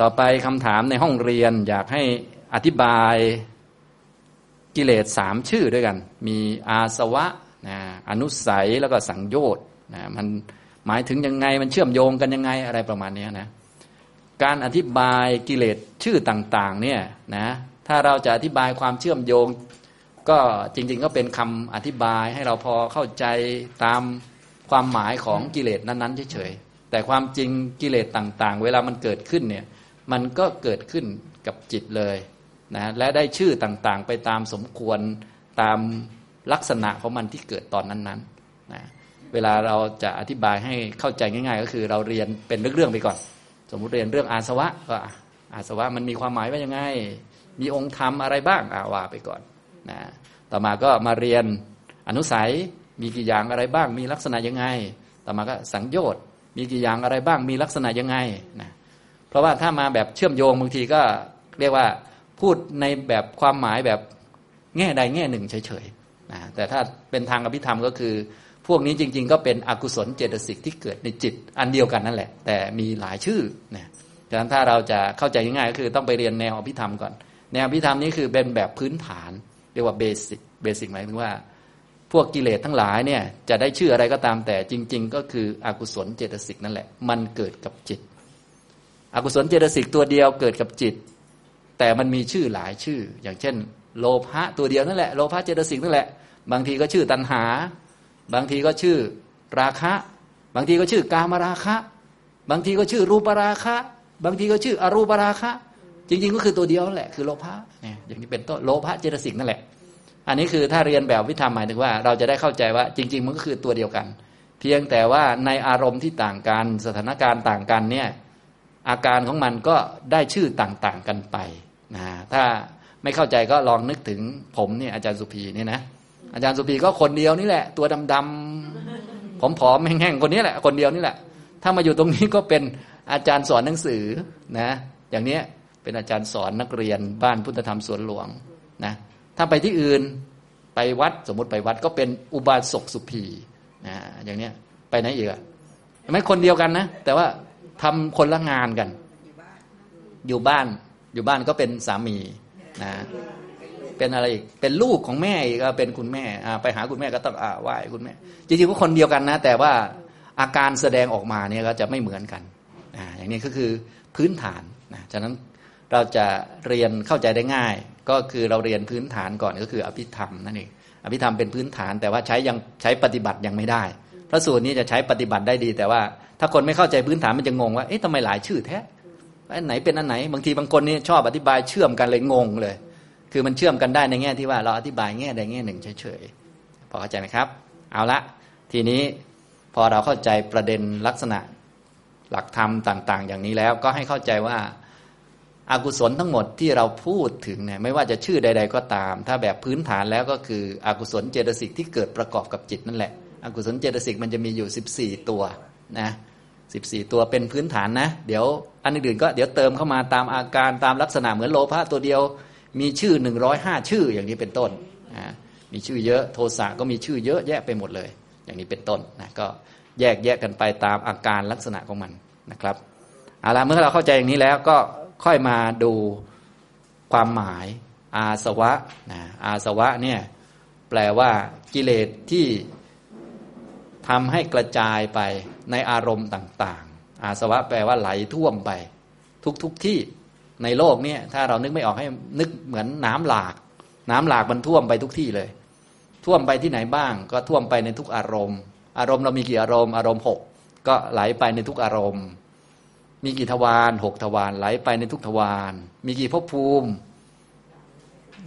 ต่อไปคำถามในห้องเรียนอยากให้อธิบายกิเลสสามชื่อด้วยกัน มีอาสวะนะอนุสัยแล้วก็สังโยชน์นะมันหมายถึงยังไงมันเชื่อมโยงกันยังไงอะไรประมาณนี้นะการอธิบายกิเลสชื่อต่างๆเนี่ยนะถ้าเราจะอธิบายความเชื่อมโยง ก็จริง ๆ ก็เป็นคำอธิบายให้เราพอเข้าใจตามความหมายของกิเลสนั้นๆเฉยๆแต่ความจริงกิเลสต่างๆ เวลามันเกิดขึ้นเนี่ย มันก็เกิดขึ้นกับจิตเลยนะและได้ชื่อต่างๆ ไปตามสมควรตามลักษณะของมันที่เกิดตอนนั้นๆนะเวลาเราจะอธิบายให้เข้าใจง่าย ๆ ก็คือเราเรียนเป็นเรื่องๆไปก่อน สมมุติเรียนเรื่องอาสวะก็อาสวะมันมีความหมายว่ายังไง มีองค์ธรรมอะไรบ้างอาว่าไปก่อนนะต่อมาก็มาเรียนอนุสัยมีกี่อย่างอะไรบ้าง มีลักษณะยังไง ต่อมาก็สังโยชน์มีกี่อย่างอะไรบ้าง มีลักษณะยังไงนะ เพราะว่าถ้ามาแบบเชื่อมโยงบางทีก็เรียกว่าพูดในแบบความหมายแบบแง่ใดแง่หนึ่งเฉยๆนะแต่ถ้าเป็นทางอภิธรรมก็คือ พวกนี้จริง ๆ ก็เป็นอกุศลเจตสิกที่เกิดในจิตอันเดียวกันนั่นแหละ แต่มีหลายชื่อนะดังนั้นถ้าเราจะเข้าใจง่ายๆก็คือต้องไปเรียนแนวอภิธรรมก่อน แนวอภิธรรมนี้คือเป็นแบบพื้นฐาน เรียกว่าเบสิกเบสิกหมายถึงว่า พวกกิเลสทั้งหลายเนี่ยจะได้ชื่ออะไรก็ตามแต่จริง ๆ ก็คืออกุศลเจตสิกนั่นแหละ มันเกิดกับจิต อกุศลเจตสิกตัวเดียวเกิดกับจิต แต่มันมีชื่อหลายชื่อ อย่างเช่น โลภะตัวเดียวนั่นแหละโลภะเจตสิกนั่นแหละ บางทีก็ชื่อตัณหา บางทีก็ชื่อราคะ บางทีก็ชื่อกามราคะ บางทีก็ชื่อรูปราคะ บางทีก็ชื่ออรูปราคะ จริง ๆ ก็คือตัวเดียวนั่นแหละคือโลภะเนี่ยอย่างนี้เป็นต้นโลภะเจตสิกนั่นแหละ อันนี้คือถ้าเรียนแบบวิธรรมหมายถึงว่า เราจะได้เข้าใจว่า จริง ๆ มันก็คือตัวเดียวกัน เพียงแต่ว่าในอารมณ์ที่ต่างกันสถานการณ์ต่างกันเนี่ย อาการของมันก็ได้ชื่อต่างๆกันไปนะถ้าไม่เข้าใจก็ลองนึกถึงผมเนี่ยอาจารย์สุภีเนี่ยนะอาจารย์สุภีก็คนเดียวนี่แหละ ตัวดำๆผอมๆแห้งๆคนนี้แหละ คนเดียวนี่แหละ ถ้ามาอยู่ตรงนี้ก็เป็นอาจารย์สอนหนังสือนะ อย่างนี้เป็นอาจารย์สอนนักเรียนบ้านพุทธธรรมสวนหลวงนะถ้าไปที่อื่นไปวัดสมมติไปวัดก็เป็นอุบาสกสุภีนะอย่างเนี้ยไปไหนอีกอะไม่คนเดียวกันนะ แต่ว่า ทำคนละงานกัน อยู่บ้าน อยู่บ้านก็เป็นสามีนะเป็นอะไรอีก เป็นลูกของแม่อีกเป็นคุณแม่ไปหาคุณแม่ก็ต้องไหว้คุณแม่ จริงๆก็คนเดียวกันนะ แต่ว่าอาการแสดงออกมาเนี่ยก็จะไม่เหมือนกันอย่างนี้ก็คือพื้นฐานนะฉะนั้นเราจะเรียนเข้าใจได้ง่าย ก็คือเราเรียนพื้นฐานก่อนก็คืออภิธรรมนั่นเองอภิธรรมเป็นพื้นฐานแต่ว่าใช้ยังใช้ปฏิบัติยังไม่ได้ พระสูตรนี้จะใช้ปฏิบัติได้ดี แต่ว่า ถ้าคนไม่เข้าใจพื้นฐานมันจะงงว่าเอ๊ะทำไมหลายชื่อแท้อันไหนเป็นอันไหน บางทีบางคนนี่ชอบอธิบายเชื่อมกันเลยงงเลย คือมันเชื่อมกันได้ในแง่ที่ว่าเราอธิบายแง่ใดแง่หนึ่งเฉยๆพอเข้าใจไหมครับ เอาละทีนี้พอเราเข้าใจประเด็นลักษณะหลักธรรมต่าง ๆ อย่างนี้แล้วก็ให้เข้าใจว่าอากุศลทั้งหมดที่เราพูดถึงเนี่ยไม่ว่าจะชื่อใด ๆ ก็ตาม ถ้าแบบพื้นฐานแล้วก็คืออกุศลเจตสิกที่เกิดประกอบกับจิตนั่นแหละอกุศลเจตสิกมันจะมีอยู่ 14 ตัว นะสิบสี่ตัวเป็นพื้นฐานนะ เดี๋ยวอันอื่นก็เดี๋ยวเติมเข้ามาตามอาการตามลักษณะเหมือนโลภะตัวเดียว มีชื่อหนึ่งร้อยห้าชื่ออย่างนี้เป็นต้นมีชื่อเยอะโทสะก็มีชื่อเยอะแยะไปหมดเลย อย่างนี้เป็นต้นนะก็แยกแยกกันไปตามอาการลักษณะของมันนะครับเอาละเมื่อเราเข้าใจอย่างนี้แล้วก็ค่อยมาดูความหมายอาสวะนะอาสวะเนี่ยแปลว่ากิเลสที่ทำให้กระจายไป ในอารมณ์ต่าง ๆ อาสวะแปลว่าไหลท่วมไป ทุกทุกที่ในโลกเนี่ยถ้าเรานึกไม่ออกให้นึกเหมือนน้ำหลาก น้ำหลากมันท่วมไปทุกที่เลย ท่วมไปที่ไหนบ้าง ก็ท่วมไปในทุกอารมณ์ อารมณ์เรามีกี่อารมณ์อารมณ์หกก็ไหลไปในทุกอารมณ์ มีกี่ทวารหกทวารไหลไปในทุกทวารมีกี่ภพภูมิ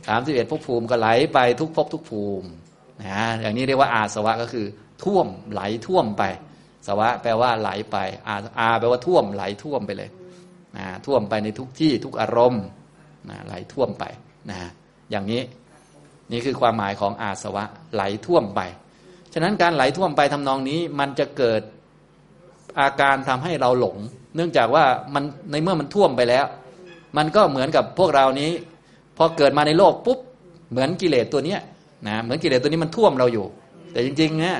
สามสิบเอ็ดภพภูมิก็ไหลไปทุกภพทุกภูมินะอย่างนี้เรียกว่าอาสวะก็คือ ท่วมไหลท่วมไป สวะแปลว่าไหลไปอาอาแปลว่าท่วมไหลท่วมไปเลยนะท่วมไปในทุกที่ทุกอารมณ์นะไหลท่วมไปนะอย่างนี้นี่คือความหมายของอาสวะไหลท่วมไป ฉะนั้นการไหลท่วมไปทำนองนี้มันจะเกิดอาการทำให้เราหลง เนื่องจากว่ามันในเมื่อมันท่วมไปแล้ว มันก็เหมือนกับพวกเรานี้ พอเกิดมาในโลกปุ๊บเหมือนกิเลสตัวนี้นะเหมือนกิเลสตัวนี้มันท่วมเราอยู่ แต่จริงๆเนี่ย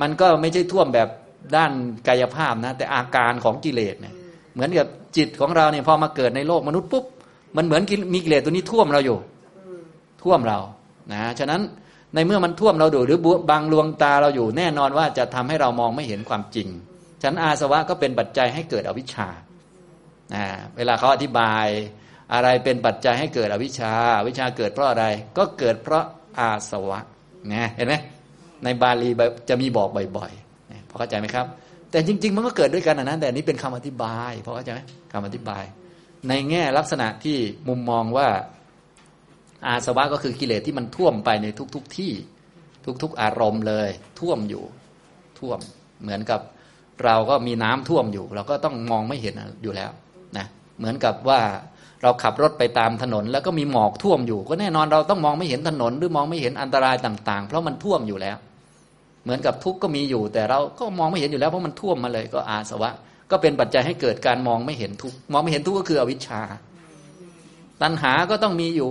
มันก็ไม่ใช่ท่วมแบบ ด้านกายภาพนะ แต่อาการของกิเลสเนี่ยเหมือนกับจิตของเราเนี่ยพอมาเกิดในโลกมนุษย์ปุ๊บมันเหมือนมีกิเลสตัวนี้ท่วมเราอยู่ท่วมเรานะฉะนั้นในเมื่อมันท่วมเราดูหรือบางลวงตาเราอยู่แน่นอนว่าจะทำให้เรามองไม่เห็นความจริงฉะนั้นอาสวะก็เป็นปัจจัยให้เกิดอวิชชานะเวลาเขาอธิบายอะไรเป็นปัจจัยให้เกิดอวิชชา วิชาเกิดเพราะอะไร ก็เกิดเพราะอาสวะนะเห็นไหมในบาลีจะมีบอกบ่อยๆพอ เข้าใจไหมครับ แต่จริง ๆ มันก็เกิดด้วยกันนะแต่นี้เป็นคำอธิบายพอเข้าใจไหมคำอธิบาย ในแง่ลักษณะที่มุมมองว่าอาสวะก็คือกิเลสที่มันท่วมไปในทุกๆทที่ทุก ๆ อารมณ์เลย ท่วมอยู่ท่วมเหมือนกับเราก็มีน้ำท่วมอยู่ เราก็ต้องมองไม่เห็นอยู่แล้วนะเหมือนกับว่าเราขับรถไปตามถนน แล้วก็มีหมอกท่วมอยู่ ก็แน่นอนเราต้องมองไม่เห็นถนนหรือมองไม่เห็นอันตรายต่าง ๆ เพราะมันท่วมอยู่แล้ว เหมือนกับทุกข์ก็มีอยู่ แต่เราก็มองไม่เห็นอยู่แล้วเพราะมันท่วมมาเลยก็อาสวะ ก็เป็นปัจจัยให้เกิดการมองไม่เห็นทุกข์มองไม่เห็นทุกข์ก็คืออวิชชา ตัณหาก็ต้องมีอยู่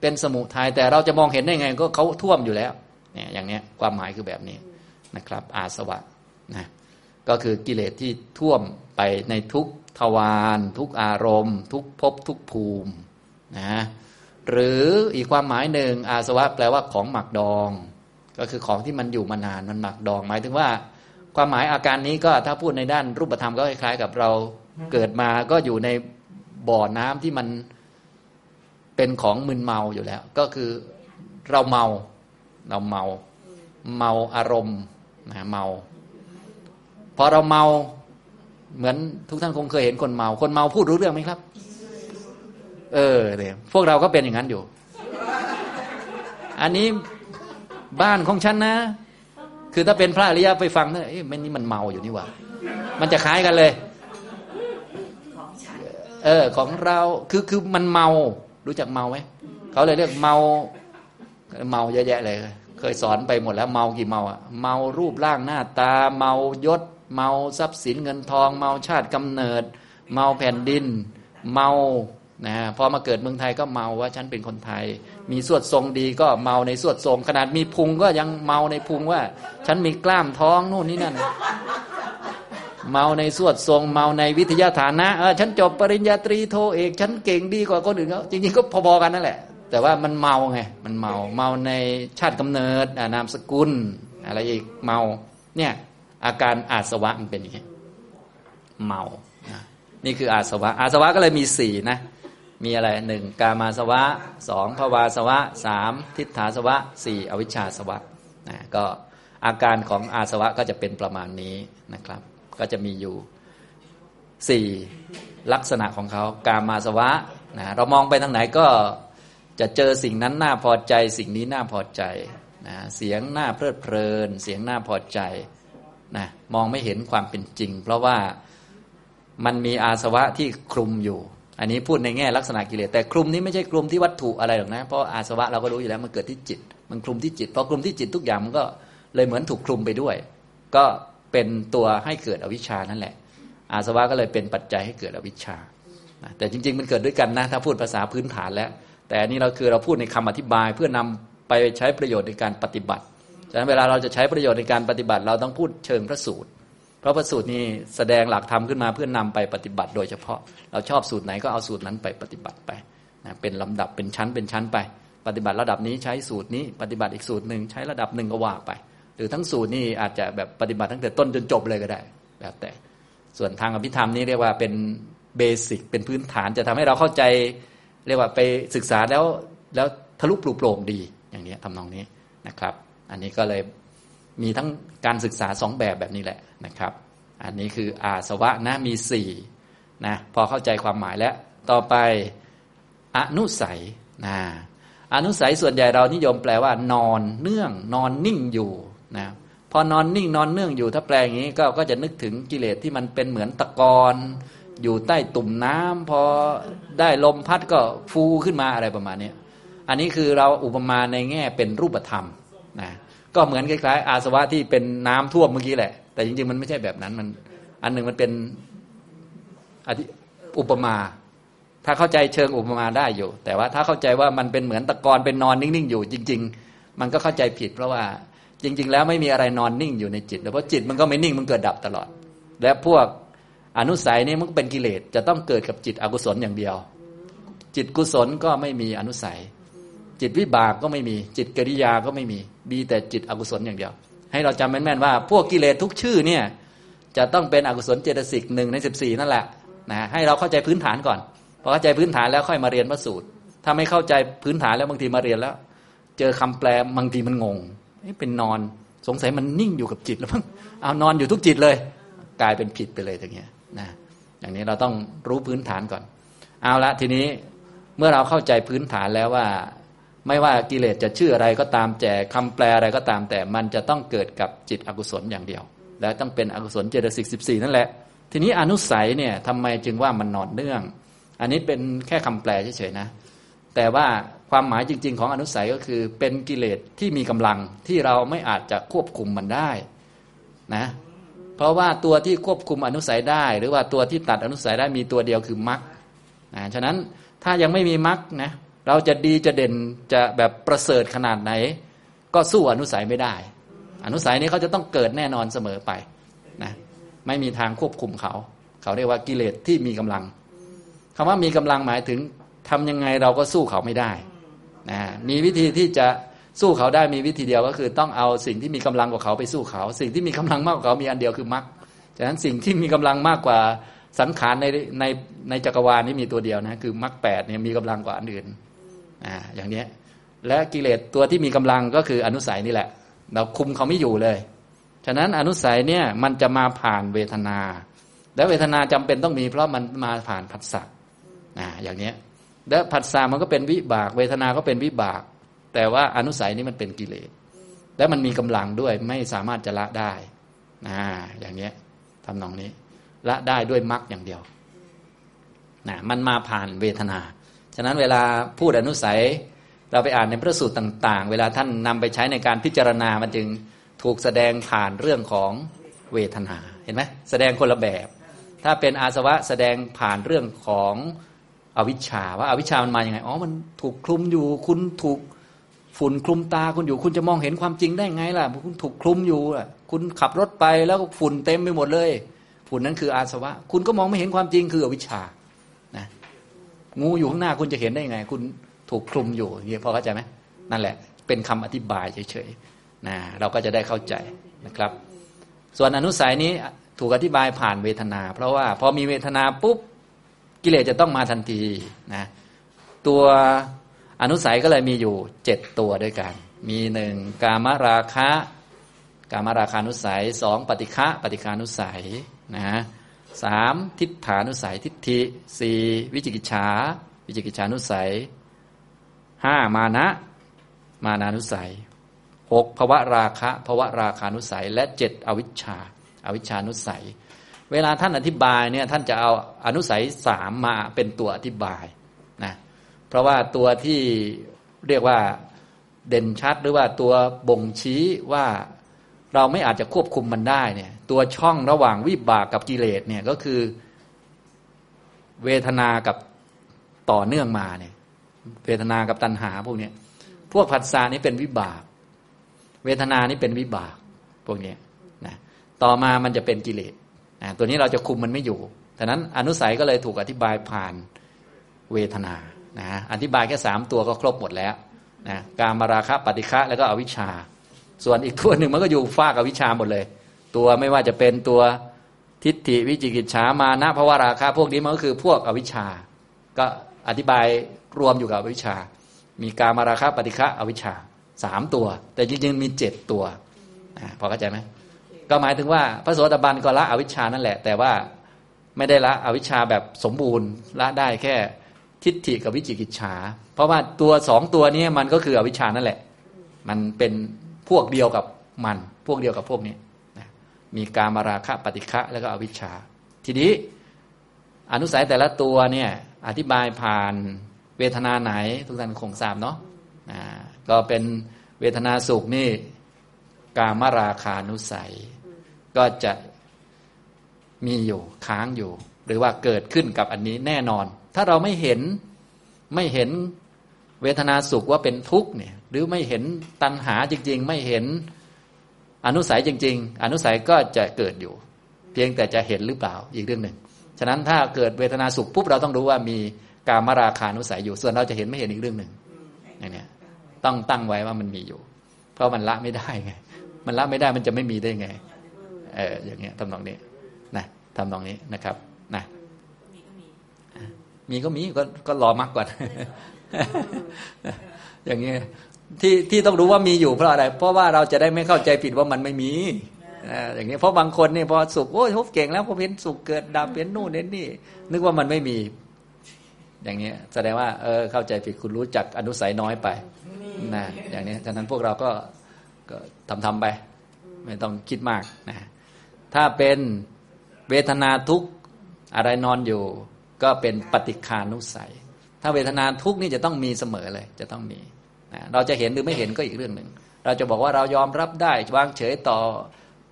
เป็นสมุทัยแต่เราจะมองเห็นได้ไงก็เขาท่วมอยู่แล้วเนี่ยอย่างเนี้ยความหมายคือแบบนี้นะครับ อาสวะนะก็คือกิเลสที่ท่วมไปในทุกทวารทุกอารมณ์ ทุกภพทุกภูมินะหรืออีกความหมายหนึ่งอาสวะแปลว่าของหมักดอง ก็คือของที่มันอยู่มานานมันหมักดองหมายถึงว่า ความหมายอาการนี้ก็ถ้าพูดในด้านรูปธรรมก็คล้ายๆกับเราเกิดมาก็อยู่ในบ่อน้ำที่มันเป็นของมึนเมาอยู่แล้ว ก็คือเราเมาเราเมาเมาอารมณ์นะเมา พอเราเมาเหมือนทุกท่านคงเคยเห็นคนเมา คนเมาพูดรู้เรื่องไหมครับ เออเนี่ยพวกเราก็เป็นอย่างนั้นอยู่ อันนี้ บ้านของฉันนะ คือถ้าเป็นพระอริยะไปฟังเนี่ยเอ๊ะมันนี่มันเมาอยู่นี่หว่า มันจะคล้ายกันเลยเออของเราคือคือมันเมา รู้จักเมาไหมเขาเลยเรียกเมา เมาเยอะแยะเลย เคยสอนไปหมดแล้วเมากี่เมาอะเมารูปร่างหน้าตา เมายศ เมาทรัพย์สินเงินทอง เมาชาติกำเนิด เมาแผ่นดิน เมานะพอมาเกิดเมืองไทยก็เมาว่าฉันเป็นคนไทย มีสวดทรงดีก็เมาในสวดทรง ขนาดมีพุงก็ยังเมาในพุงว่า ฉันมีกล้ามท้องนู่นนี่นั่นเมาในสวดทรง เมาในวิทยาฐานะเออฉันจบปริญญาตรีโทเอก ฉันเก่งดีกว่าคนอื่นเขาจริงๆก็พอๆกันนั่นแหละ แต่ว่ามันเมาไงมันเมาเมาในชาติกำเนิดนามสกุล อะไรอีกเมา เนี่ย อาการอาสวะมันเป็นอย่างนี้เมา นี่คืออาสวะ อาสวะก็เลยมีสี่นะ มีอะไรหนึ่งกามาสวะสองภวาสวะสามทิฏฐาสวะสี่อวิชชาสวะนะก็อาการของอาสวะก็จะเป็นประมาณนี้นะครับ ก็จะมีอยู่สี่ลักษณะของเขากามาสวะนะเรามองไปทางไหนก็จะเจอสิ่งนั้นน่าพอใจสิ่งนี้น่าพอใจนะเสียงน่าเพลิดเพลิน เสียงน่าพอใจนะมองไม่เห็นความเป็นจริง เพราะว่ามันมีอาสวะที่คลุมอยู่ อันนี้พูดในแง่ลักษณะกิเลสแต่คลุมนี้ไม่ใช่คลุมที่วัตถุอะไรหรอกนะเพราะอาสวะเราก็รู้อยู่แล้วมันเกิดที่จิต มันคลุมที่จิตพอคลุมที่จิตทุกอย่างมันก็เลยเหมือนถูกคลุมไปด้วย ก็เป็นตัวให้เกิดอวิชชานั่นแหละ อาสวะก็เลยเป็นปัจจัยให้เกิดอวิชชาแต่จริง ๆ มันเกิดด้วยกันนะถ้าพูดภาษาพื้นฐานแล้ว แต่อันนี้เราคือเราพูดในคำอธิบายเพื่อนำไปใช้ประโยชน์ในการปฏิบัติฉะนั้นเวลาเราจะใช้ประโยชน์ในการปฏิบัติ เราต้องพูดเชิงพระสูตร พราะพระสูตรนี้แสดงหลักธรรมขึ้นมาเพื่อนนาไปปฏิบัติ โดยเฉพาะ เราชอบสูตรไหนก็เอาสูตรนั้นไปปฏิบัติไปนะเป็นลำดับเป็นชั้นเป็นชั้นไป ปฏิบัติระดับนี้ใช้สูตรนี้ ปฏิบัติอีกสูตรหนึ่งใช้ระดับหนึ่งก็ว่าไป หรือทั้งสูตรนี่อาจจะแบบปฏิบัติตั้งแต่ต้นจนจบเลยก็ได้แล้วแต่ ส่วนทางอภิธรรมนี่เรียกว่าเป็นเบสิกเป็นพื้นฐานจะทำให้เราเข้าใจเรียกว่าไปศึกษาแล้วแล้วทะลุปลุกโปร่งดีอย่างนี้ทำนองนี้นะครับ อันนี้ก็เลย มีทั้งการศึกษาสองแบบแบบนี้แหละนะครับ อันนี้คืออาสวะนะมีสี่นะพอเข้าใจความหมายแล้ว ต่อไปอนุสัยนะอนุสัยส่วนใหญ่เรานิยมแปลว่า นอนเนื่อง นอนนิ่งอยู่นะพอนอนนิ่งนอนเนื่องอยู่ถ้าแปลอย่างนี้ก็ก็จะนึกถึงกิเลสที่มันเป็นเหมือนตะกอนอยู่ใต้ตุ่มน้ำพอได้ลมพัดก็ฟูขึ้นมาอะไรประมาณนี้อันนี้คือเราอุปมาในแง่เป็นรูปธรรมนะ ก็เหมือนคล้ายๆอาสวะที่เป็นน้ำท่วมเมื่อกี้แหละ แต่จริงๆมันไม่ใช่แบบนั้นมัน อันหนึ่งมันเป็นอุปมา ถ้าเข้าใจเชิงอุปมาได้อยู่ แต่ว่าถ้าเข้าใจว่ามันเป็นเหมือนตะกอนเป็นนอนนิ่งๆอยู่ จริง ๆ มันก็เข้าใจผิด เพราะว่าจริง ๆ แล้วไม่มีอะไรนอนนิ่งอยู่ในจิตเพราะจิตมันก็ไม่นิ่งมันเกิดดับตลอด และพวกอนุสัยนี่มันเป็นกิเลสจะต้องเกิดกับจิตอกุศลอย่างเดียว จิตกุศลก็ไม่มีอนุสัย จิตวิบากก็ไม่มี จิตกิริยาก็ไม่มี มีแต่จิตอกุศลอย่างเดียว ให้เราจำแม่นๆว่า พวกกิเลสทุกชื่อเนี่ยจะต้องเป็นอกุศลเจตสิกหนึ่งในสิบสี่นั่นแหละนะให้เราเข้าใจพื้นฐานก่อนพอเข้าใจพื้นฐานแล้วค่อยมาเรียนพระสูตรถ้าไม่เข้าใจพื้นฐานแล้วบางทีมาเรียนแล้ว เจอคำแปลบางทีมันงงเป็นนอนสงสัยมันนิ่งอยู่กับจิตแล้วมั้งเอานอนอยู่ทุกจิตเลย กลายเป็นผิดไปเลยอย่างเงี้ยนะอย่างนี้เราต้องรู้พื้นฐานก่อน เอาละทีนี้เมื่อเราเข้าใจพื้นฐานแล้วว่า ไม่ว่ากิเลสจะชื่ออะไรก็ตามแต่คำแปลอะไรก็ตามแต่มันจะต้องเกิดกับจิตอกุศลอย่างเดียว และต้องเป็นอกุศลเจตสิกสิบสี่นั่นแหละ ทีนี้อนุสัยเนี่ยทำไมจึงว่ามันนอนเนื่อง อันนี้เป็นแค่คำแปลเฉยๆนะ แต่ว่าความหมายจริง ๆ ของอนุสัยก็คือเป็นกิเลสที่มีกำลังที่เราไม่อาจจะควบคุมมันได้นะเพราะว่าตัวที่ควบคุมอนุสัยได้ หรือว่าตัวที่ตัดอนุสัยได้มีตัวเดียวคือมรรคนะฉะนั้นถ้ายังไม่มีมรรคนะ เราจะดีจะเด่นจะแบบประเสริฐขนาดไหน ก็สู้อนุสัยไม่ได้ อนุสัยนี้เขาจะต้องเกิดแน่นอนเสมอไปนะไม่มีทางควบคุมเขา เขาเรียกว่ากิเลสที่มีกำลังคำว่ามีกำลังหมายถึงทำยังไงเราก็สู้เขาไม่ได้นะมีวิธีที่จะสู้เขาได้มีวิธีเดียวก็คือต้องเอาสิ่งที่มีกำลังกว่าเขาไปสู้เขา สิ่งที่มีกำลังมากกว่าเขามีอันเดียวคือมรรคฉะนั้นสิ่งที่มีกำลังมากกว่าสังขารในในในจักรวาลนี้มีตัวเดียวนะคือมรรคแปดเนี่ยมีกำลังกว่าอันอื่น อ่าอย่างนี้และกิเลสตัวที่มีกำลังก็คืออนุสัยนี่แหละ เราคุมเขาไม่อยู่เลย ฉะนั้นอนุสัยเนี่ยมันจะมาผ่านเวทนา แล้วเวทนาจำเป็นต้องมี เพราะมันมาผ่านผัสสะอ่าอย่างนี้และผัสสะมันก็เป็นวิบาก เวทนาก็เป็นวิบาก แต่ว่าอนุสัยนี้มันเป็นกิเลสและมันมีกำลังด้วยไม่สามารถจะละได้นะอย่างเงี้ยทำนองนี้ละได้ด้วยมรรคอย่างเดียวนะมันมาผ่านเวทนา ฉะนั้นเวลาพูดอนุสัย เราไปอ่านในพระสูตรต่าง ๆ เวลาท่านนำไปใช้ในการพิจารณามันจึงถูกแสดงผ่านเรื่องของเวทนาเห็นไหมแสดงคนละแบบ ถ้าเป็นอาสวะแสดงผ่านเรื่องของอวิชชาว่าอาวิชชามันมาอย่างไงอ๋อมันถูกคลุมอยู่ คุณถูกฝุ่นคลุมตาคุณอยู่ คุณจะมองเห็นความจริงได้ไงล่ะคุณถูกคลุมอยู่อะคุณขับรถไปแล้วฝุ่นเต็มไปหมดเลย ฝุ่นนั้นคืออาสวะ คุณก็มองไม่เห็นความจริงคืออวิชชา งูอยู่ข้างหน้าคุณจะเห็นได้ยังไง คุณถูกคลุมอยู่อย่างนี้พอเข้าใจไหมนั่นแหละ เป็นคำอธิบายเฉยๆนะเราก็จะได้เข้าใจนะครับ ส่วนอนุสัยนี้ถูกอธิบายผ่านเวทนา เพราะว่าพอมีเวทนาปุ๊บกิเลสจะต้องมาทันทีนะตัวอนุสัยก็เลยมีอยู่เจ็ดตัวด้วยกัน มีหนึ่งกามราคะ กามราคานุสัยสองปฏิฆะปฏิฆานุสัยนะ สามทิฏฐานุสัยทิฏฐิสี่วิจิกิจฉาวิจิกิจฉานุสัยห้ามานะ มานานุสัยหกภวะราคะภวะราคานุสัย และเจ็ดอวิชชาอาวิชชานุสัย เวลาท่านอธิบายเนี่ยท่านจะเอาอนุสัยสามมาเป็นตัวอธิบายนะเพราะว่าตัวที่เรียกว่าเด่นชัดหรือว่าตัวบ่งชี้ว่า เราไม่อาจจะควบคุมมันได้เนี่ย ตัวช่องระหว่างวิบากกับกิเลสเนี่ยก็คือ เวทนากับต่อเนื่องมาเนี่ย เวทนากับตัณหาพวกนี้พวกผัสสะนี้เป็นวิบาก เวทนานี้เป็นวิบากพวกนี้นะต่อมามันจะเป็นกิเลสนะตัวนี้เราจะคุมมันไม่อยู่ฉะนั้นอนุสัยก็เลยถูกอธิบายผ่านเวทนานะอธิบายแค่สามตัวก็ครบหมดแล้วนะการมาราคะปฏิฆะแล้วก็อวิชชา ส่วนอีกตัวหนึ่งมันก็อยู่ฟากอวิชชาหมดเลย ตัวไม่ว่าจะเป็นตัวทิฏฐิวิจิกิจฉามานะภวราคะพวกนี้มันก็คือพวกอวิชชา ก็อธิบายรวมอยู่กับอวิชชา มีการมาราคะปฏิฆะอวิชชาสามตัว แต่จริงๆมีเจ็ดตัวพอเข้าใจไหมก็หมายถึงว่าพระโสดาบันก็ละอวิชชานั่นแหละ แต่ว่าไม่ได้ละอวิชชาแบบสมบูรณ์ละได้แค่ทิฏฐิกับวิจิกิจฉา เพราะว่าตัวสองตัวนี้มันก็คืออวิชชานั่นแหละ มันเป็น พวกเดียวกับมัน พวกเดียวกับพวกนี้นะมีการมาราคะปฏิฆะแล้วก็อวิชชา ทีนี้อนุสัยแต่ละตัวเนี่ยอธิบายผ่านเวทนาไหน ทุกท่านคงทราบเนาะนะก็เป็นเวทนาสุขนี่กามราคานุสัย ก็จะมีอยู่ค้างอยู่ หรือว่าเกิดขึ้นกับอันนี้แน่นอน ถ้าเราไม่เห็นไม่เห็น เวทนาสุขว่าเป็นทุกข์เนี่ยหรือไม่เห็นตัณหาจริง ๆ ไม่เห็นอนุสัยจริง ๆ อนุสัยก็จะเกิดอยู่ เพียงแต่จะเห็นหรือเปล่าอีกเรื่องหนึ่งฉะนั้นถ้าเกิดเวทนาสุขปุ๊บเราต้องรู้ว่ามีกามราคานุสัยอยู่ ส่วนเราจะเห็นไม่เห็นอีกเรื่องหนึ่งอย่างเนี้ยต้องตั้งไว้ว่ามันมีอยู่ เพราะมันละไม่ได้ไง มันละไม่ได้มันจะไม่มีได้ไง เอออย่างเงี้ยทำนองนี้นะทำนองนี้นะครับนะมีก็มีก็ก็รอมากกว่า อย่างเงี้ยที่ที่ต้องรู้ว่ามีอยู่เพราะอะไร เพราะว่าเราจะได้ไม่เข้าใจผิดว่ามันไม่มีอย่างนี้เพราะบางคนเนี่ยพอสุขโอ้ยพบเก่งแล้วพอเห็นสุขเกิดดับเห็นนู่นเห็นนี่ นึกว่ามันไม่มี อย่างนี้แสดงว่าเออเข้าใจผิดคุณรู้จักอนุสัยน้อยไปนะอย่างนี้ฉะนั้นพวกเราก็ก็ทำทำไป ไม่ต้องคิดมากนะถ้าเป็นเวทนาทุกข์อะไรนอนอยู่ ก็เป็นปฏิคานุสัย ถ้าเวทนาทุกข์นี่จะต้องมีเสมอเลย จะต้องมีนะเราจะเห็นหรือไม่เห็นก็อีกเรื่องหนึ่งเราจะบอกว่าเรายอมรับได้วางเฉยต่อ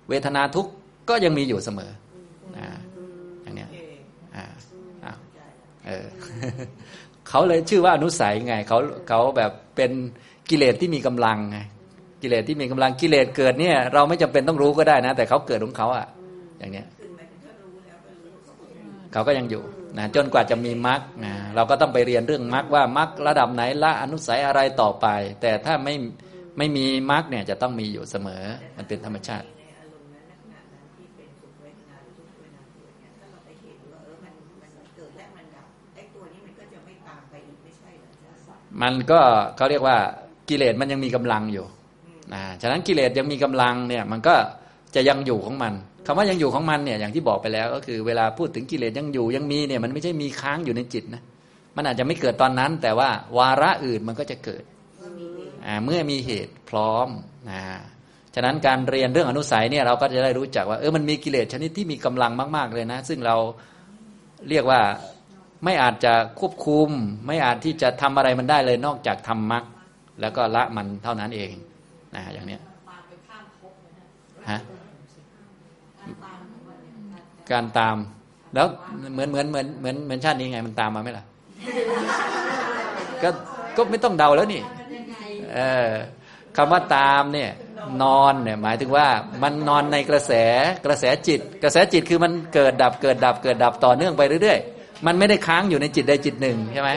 เวทนาทุกข์ก็ยังมีอยู่เสมอนะอย่างเนี้ยอ่าเออเขาเลยชื่อว่าอนุสัยไงเขาเขาแบบเป็นกิเลสที่มีกำลังไงกิเลสที่มีกำลังกิเลสเกิดเนี่ย เราไม่จำเป็นต้องรู้ก็ได้นะ แต่เขาเกิดของเขาอะ อย่างเนี้ยเขาก็ยังอยู่ นะจนกว่าจะมีมรรคนะเราก็ต้องไปเรียนเรื่องมรรคว่ามรรคระดับไหนละอนุสัยอะไรต่อไป แต่ถ้าไม่ไม่มีมรรคเนี่ยจะต้องมีอยู่เสมอ มันเป็นธรรมชาติมันก็เขาเรียกว่ากิเลสมันยังมีกำลังอยู่นะฉะนั้นกิเลสยังมีกำลังเนี่ยมันก็จะยังอยู่ของมัน คำว่ายังอยู่ของมันเนี่ยอย่างที่บอกไปแล้ว ก็คือเวลาพูดถึงกิเลสยังอยู่ยังมีเนี่ยมันไม่ใช่มีค้างอยู่ในจิตนะมันอาจจะไม่เกิดตอนนั้น แต่ว่าวาระอื่นมันก็จะเกิดเมื่อมีเหตุพร้อมนะฉะนั้นการเรียนเรื่องอนุสัยเนี่ยเราก็จะได้รู้จักว่าเออมันมีกิเลสชนิดที่มีกำลังมาก ๆเลยนะ ซึ่งเราเรียกว่าไม่อาจจะควบคุม ไม่อาจที่จะทำอะไรมันได้เลยนอกจากทำมรรคแล้วก็ละมันเท่านั้นเองนะอย่างเนี้ยฮะ การตาม แล้วเหมือนเหมือนเหมือนเหมือนเหมือนชาตินี้ไงมันตามมาไหมล่ะก็ก็ไม่ต้องเดาแล้วนี่เออคำว่าตามเนี่ยนอนเนี่ยหมายถึงว่ามันนอนในกระแสกระแสจิต กระแสจิตคือมันเกิดดับเกิดดับเกิดดับต่อเนื่องไปเรื่อยๆ มันไม่ได้ค้างอยู่ในจิตใดจิตหนึ่งใช่ไหม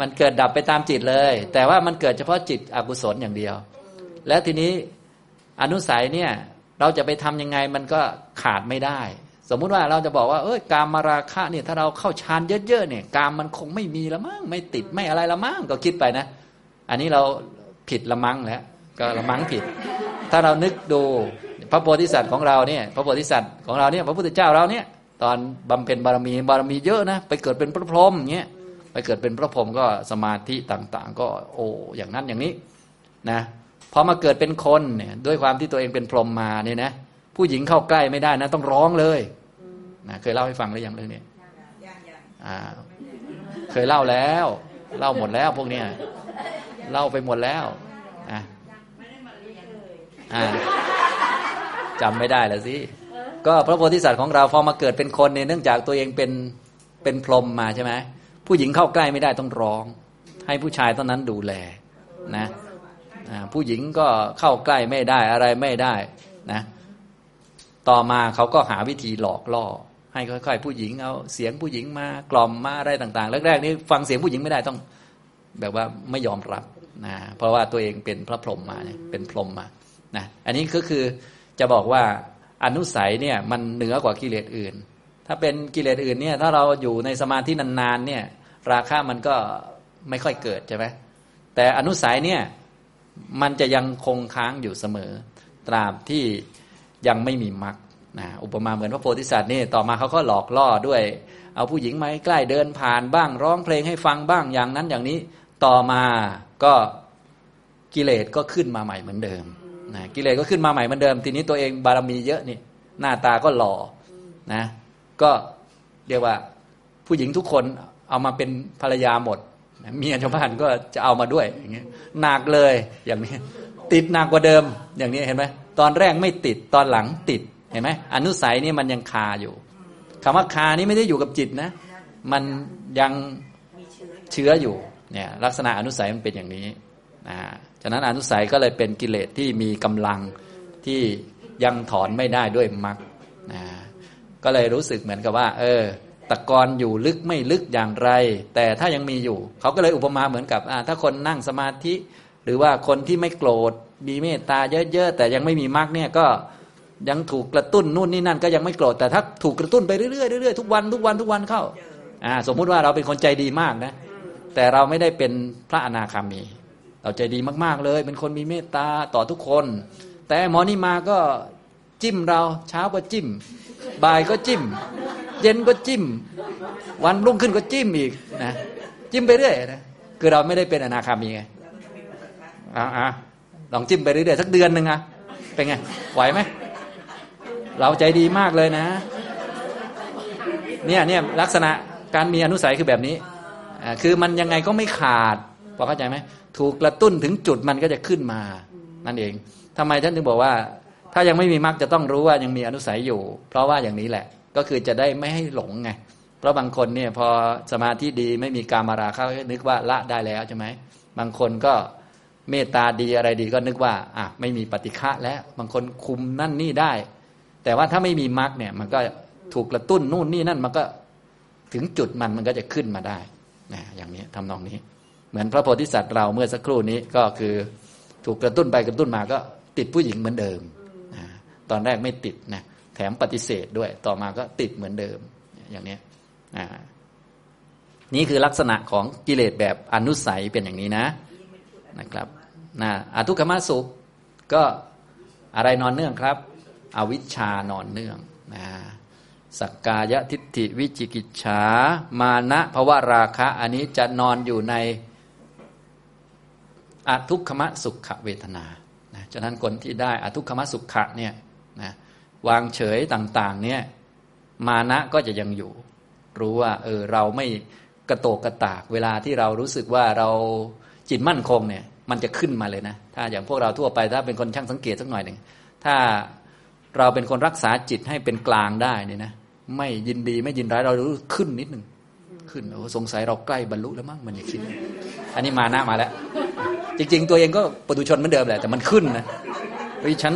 มันเกิดดับไปตามจิตเลย แต่ว่ามันเกิดเฉพาะจิตอกุศลอย่างเดียว แล้วทีนี้อนุสัยเนี่ยเราจะไปทํำยังไงมันก็ขาดไม่ได้ สมมุติว่าเราจะบอกว่าเอ้ยกามมาราคะเนี่ยถ้าเราเข้าฌานเยอะๆเนี่ยกามมันคงไม่มีละมั้งไม่ติดไม่อะไรละมั้งก็คิดไปนะ อันนี้เราผิดละมั้งแล้วก็ละมั้งผิด ถ้าเรานึกดูพระโพธิสัตว์ของเราเนี่ยพระโพธิสัตว์ของเราเนี่ยพระพุทธเจ้าเราเนี่ยตอนบำเพ็ญบารมีบารมีเยอะนะไปเกิดเป็นพระพรหมอย่างเงี้ยไปเกิดเป็นพระพรหมก็สมาธิต่าง ๆ ก็โอ้อย่างนั้นอย่างนี้นะพอมาเกิดเป็นคนเนี่ยด้วยความที่ตัวเองเป็นพรหมมาเนี่ยนะผู้หญิงเข้าใกล้ไม่ได้นะ ต้องร้องเลย นะเคยเล่าให้ฟังหรือยังเรื่องนี้อ่าเคยเล่าแล้ว เล่าหมดแล้วพวกเนี้ยเล่าไปหมดแล้วอะอ่าจำไม่ได้แล้วสิก็พระโพธิสัตว์ของเราพอมาเกิดเป็นคนเนี่ยเนื่องจากตัวเองเป็นเป็นพรหมมาใช่ไหมผู้หญิงเข้าใกล้ไม่ได้ต้องร้อง ให้ผู้ชายเท่านั้นดูแลนะผู้หญิงก็เข้าใกล้ไม่ได้อะไรไม่ได้นะต่อมาเขาก็หาวิธีหลอกล่อ ให้ค่อยๆผู้หญิงเอาเสียงผู้หญิงมากล่อมมาอะไรต่างๆแรกๆนี่ฟังเสียงผู้หญิงไม่ได้ต้อง แบบว่าไม่ยอมรับนะเพราะว่าตัวเองเป็นพระพรหมมาเนี่ยเป็นพรหมมานะอันนี้ก็คือจะบอกว่าอนุสัยเนี่ยมันเหนือกว่ากิเลสอื่น ถ้าเป็นกิเลสอื่นเนี่ยถ้าเราอยู่ในสมาธินานๆเนี่ยราคามันก็ไม่ค่อยเกิดใช่ไหมแต่อนุสัยเนี่ยมันจะยังคงค้างอยู่เสมอ ตราบที่ยังไม่มีมรรค นะอุปมาเหมือนพระโพธิสัตว์นี่ต่อมาเขาก็หลอกล่อด้วย เอาผู้หญิงมาใกล้เดินผ่านบ้างร้องเพลงให้ฟังบ้างอย่างนั้นอย่างนี้ต่อมาก็กิเลสก็ขึ้นมาใหม่เหมือนเดิมนะกิเลสก็ขึ้นมาใหม่เหมือนเดิม ทีนี้ตัวเองบารมีเยอะนี่ หน้าตาก็หล่อนะก็เรียกว่าผู้หญิงทุกคนเอามาเป็นภรรยาหมดเมียชาวบ้านก็จะเอามาด้วยอย่างเงี้ยหนักเลยอย่างนี้ ติดหนักกว่าเดิมอย่างนี้เห็นไหมตอนแรกไม่ติดตอนหลังติด เห็นไหมอนุสัยนี่มันยังคาอยู่คำว่าคานี้ไม่ได้อยู่กับจิตนะ มันยังเชื้ออยู่เนี่ยลักษณะอนุสัยมันเป็นอย่างนี้นะฉะนั้นอนุสัยก็เลยเป็นกิเลสที่มีกำลังที่ยังถอนไม่ได้ด้วยมรรคนะก็เลยรู้สึกเหมือนกับว่า เออตะกอนอยู่ลึกไม่ลึกอย่างไร แต่ถ้ายังมีอยู่ เขาก็เลยอุปมาเหมือนกับถ้าคนนั่งสมาธิ หรือว่าคนที่ไม่โกรธมีเมตตาเยอะๆแต่ยังไม่มีมรรคเนี่ยก็ ยังถูกกระตุ้นนู่นนี่นั่นก็ยังไม่โกรธแต่ถ้าถูกกระตุ้นไปเรื่อยๆเรื่อยๆทุกวันทุกวันทุกวันเข้าอ่าสมมุติว่าเราเป็นคนใจดีมากนะ แต่เราไม่ได้เป็นพระอนาคามี เราใจดีมากๆเลย เป็นคนมีเมตตาต่อทุกคน แต่หมอนี่มาก็จิ้มเราเช้าก็จิ้ม บ่ายก็จิ้ม เย็นก็จิ้ม วันรุ่งขึ้นก็จิ้มอีกนะจิ้มไปเรื่อยนะคือเราไม่ได้เป็นอนาคามีไงอ่าลองจิ้มไปเรื่อยๆสักเดือนหนึ่งอะเป็นไงไหวไหม เราใจดีมากเลยนะ เนี่ยเนี่ยลักษณะการมีอนุสัยคือแบบนี้ คือมันยังไงก็ไม่ขาด พอเข้าใจไหม ถูกกระตุ้นถึงจุดมันก็จะขึ้นมา นั่นเองทำไมท่านถึงบอกว่า ถ้ายังไม่มีมรรคจะต้องรู้ว่ายังมีอนุสัยอยู่ เพราะว่าอย่างนี้แหละ ก็คือจะได้ไม่ให้หลงไง เพราะบางคนเนี่ยพอสมาธิดีไม่มีการมาราเขานึกว่าละได้แล้วใช่ไหม บางคนก็เมตตาดีอะไรดีก็นึกว่าอะไม่มีปฏิฆะแล้ว บางคนคุมนั่นนี่ได้ แต่ว่าถ้าไม่มีมรรคเนี่ย มันก็ถูกกระตุ้นนู่นนี่นั่นมันก็ถึงจุดมันมันก็จะขึ้นมาได้นะอย่างนี้ทำนองนี้ เหมือนพระโพธิสัตว์เราเมื่อสักครู่นี้ก็คือถูกกระตุ้นไปกระตุ้นมาก็ติดผู้หญิงเหมือนเดิมนะตอนแรกไม่ติดนะแถมปฏิเสธด้วย ต่อมาก็ติดเหมือนเดิม อย่างนี้นี่คือลักษณะของกิเลสแบบอนุสัยเป็นอย่างนี้นะนะครับนะอทุกขมสุขก็อะไรนอนเนื่องครับ อวิชชานอนเนื่องนะสักกายทิฏฐิวิจิกิจฉามานะภาวะราคะ อันนี้จะนอนอยู่ในอทุกขมสุขเวทนานะฉะนั้นคนที่ได้อทุกขมสุขะเนี่ยนะวางเฉยต่างๆเนี่ยมานะก็จะยังอยู่ รู้ว่าเออเราไม่กระโตกกระตาก เวลาที่เรารู้สึกว่าเราจิตมั่นคงเนี่ยมันจะขึ้นมาเลยนะ ถ้าอย่างพวกเราทั่วไปถ้าเป็นคนช่างสังเกตสักหน่อยหนึ่งถ้า เราเป็นคนรักษาจิตให้เป็นกลางได้เนี่ยนะไม่ยินดีไม่ยินร้ายเรารู้ขึ้นนิดหนึ่งขึ้นโอ้สงสัยเราใกล้บรรลุแล้วมั้งมันอย่างคิด อันนี้มาหน้ามาแล้ว จริง ๆ ตัวเองก็ปุถุชนเหมือนเดิมแหละแต่มันขึ้นนะเฮ้ยฉัน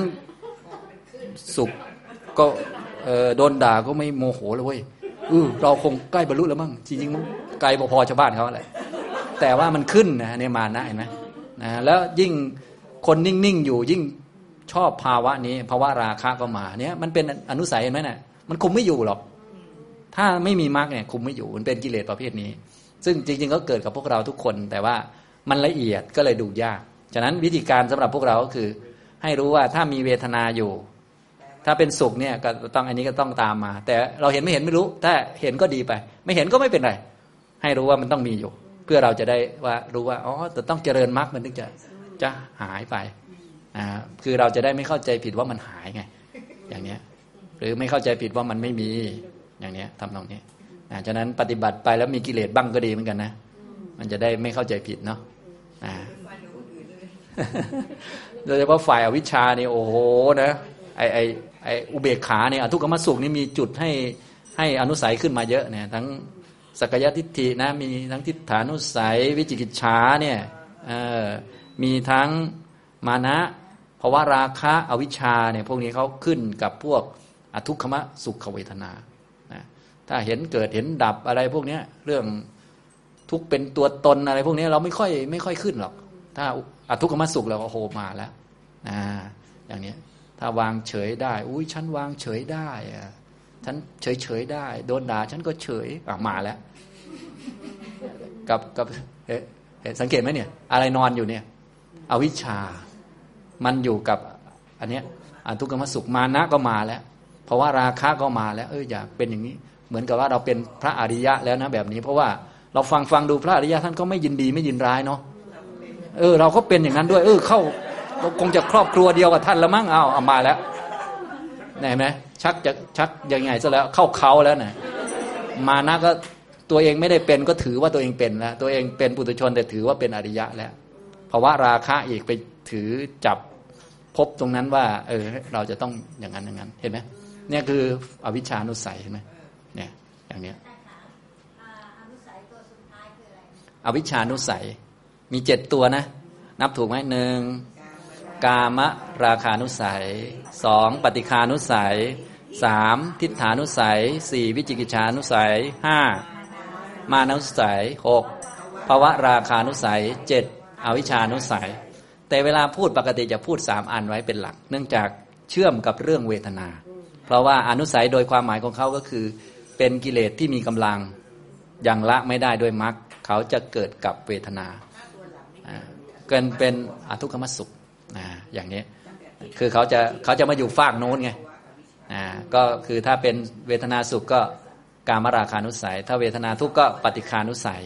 สุขก็โดนด่าก็ไม่โมโหเลยเว้ยเออเราคงใกล้บรรลุแล้วมั้งจริงๆมันไกลพอชาวบ้านเขาแหละแต่ว่ามันขึ้นนะเนี่ยมานะเห็นไหมนะแล้วยิ่งคนนิ่งๆอยู่ยิ่ง ชอบภาวะนี้ภาวะราคะก็มาเนี่ยมันเป็นอนุสัยเห็นไหมเนะ่ยมันคุมไม่อยู่หรอก ถ้าไม่มีมรรคเนี่ยคุมไม่อยู่มันเป็นกิเลสประเภทนี้ ซึ่งจริง ๆ ก็เกิดกับพวกเราทุกคน แต่ว่ามันละเอียดก็เลยดูยาก ฉะนั้นวิธีการสำหรับพวกเราก็คือ ให้รู้ว่าถ้ามีเวทนาอยู่ ถ้าเป็นสุขเนี่ยก็ต้องอันนี้ก็ต้องตามมา แต่เราเห็นไม่เห็นไม่รู้ ถ้าเห็นก็ดีไป ไม่เห็นก็ไม่เป็นไร ให้รู้ว่ามันต้องมีอยู่ เพื่อเราจะได้ว่ารู้ว่าอ๋อแต่ต้องเจริญมรรคมันถึงจะจะหายไป คือเราจะได้ไม่เข้าใจผิดว่ามันหายไง อย่างเนี้ย หรือไม่เข้าใจผิดว่ามันไม่มีอย่างนี้ทำตรงนี้นะฉะนั้นปฏิบัติไปแล้วมีกิเลสบ้างก็ดีเหมือนกันนะ มันจะได้ไม่เข้าใจผิดเนาะโดยเฉพาะฝ่ายอวิชชาเนี่ยโอ้โหนะไอไอไออุเบกขาเนี่ยทุกขมสุขนี่มีจุดให้ให้อนุสัยขึ้นมาเยอะเนี่ยทั้งสักยทิฏฐินะมีทั้งทิฏฐานุสัย วิจิกิจฉาเนี่ยมีทั้งมานะ ภาะวะราคะอวิชชาเนี่ยพวกนี้เขาขึ้นกับพวกอทุกขมะสุขเวทนานะถ้าเห็นเกิดเห็นดับอะไรพวกนี้เรื่องทุกเป็นตัวตนอะไรพวกนี้เราไม่ค่อยไม่ค่อยขึ้นหรอก ถ้าอทุกขมสุขเราก็โหมาแล้วนะอย่างนี้ถ้าวางเฉยได้ อุ้ยฉันวางเฉยได้อะฉันเฉยเฉยได้ โดนด่าฉันก็เฉยอะมาแล้ว กับกับเห็นสังเกตไหมเนี่ย อะไรนอนอยู่เนี่ย อวิชชา มันอยู่กับอันเนี้ยอทุกขมสุขมานะก็มาแล้ว เพราะว่าราคะก็มาแล้ว เอออยากเป็นอย่างนี้ เหมือนกับว่าเราเป็นพระอริยะแล้วนะแบบนี้ เพราะว่าเราฟังฟังดูพระอริยะท่านก็ไม่ยินดีไม่ยินร้ายเนาะเออ เราก็เป็นอย่างนั้นด้วย เออ เข้าคงจะครอบครัวเดียวกับท่านละมั้งเอาเอามาแล้วไหนไหมชักจะชักยังไงซะแล้วเข้าเขาแล้วนะมานะก็ตัวเองไม่ได้เป็นก็ถือว่าตัวเองเป็นแล้วตัวเองเป็นปุถุชนแต่ถือว่าเป็นอริยะแล้ว เพราะว่าราคะอีกไป ถือจับพบตรงนั้นว่า เออ เราจะต้องอย่างนั้นอย่างนั้น เห็นไหมเนี่ยคืออวิชานุสัยใช่ไหมเนี่ย อย่างเนี้ยอวิชานุสัย มีเจ็ดตัวนะ นับถูกไหมหนึ่งกามะราคานุสัยสองปฏิคานุสัยสามทิฏฐานุสัยสี่วิจิกิจฉานุสัยห้ามานุสัยหกภวะราคานุสัยเจ็ดอวิชานุสัย แต่เวลาพูดปกติจะพูดสามอันไว้เป็นหลัก เนื่องจากเชื่อมกับเรื่องเวทนา เพราะว่าอนุสัยโดยความหมายของเขาก็คือ เป็นกิเลสที่มีกำลังยังละไม่ได้ด้วยมรรคเขาจะเกิดกับเวทนาเกินเป็นอทุกขมสุขอย่างนี้ คือเขาจะเขาจะมาอยู่ฝากโน้นไงก็คือถ้าเป็นเวทนาสุขก็การมราคานุสัย ถ้าเวทนาทุกข์ก็ปฏิคานุสัย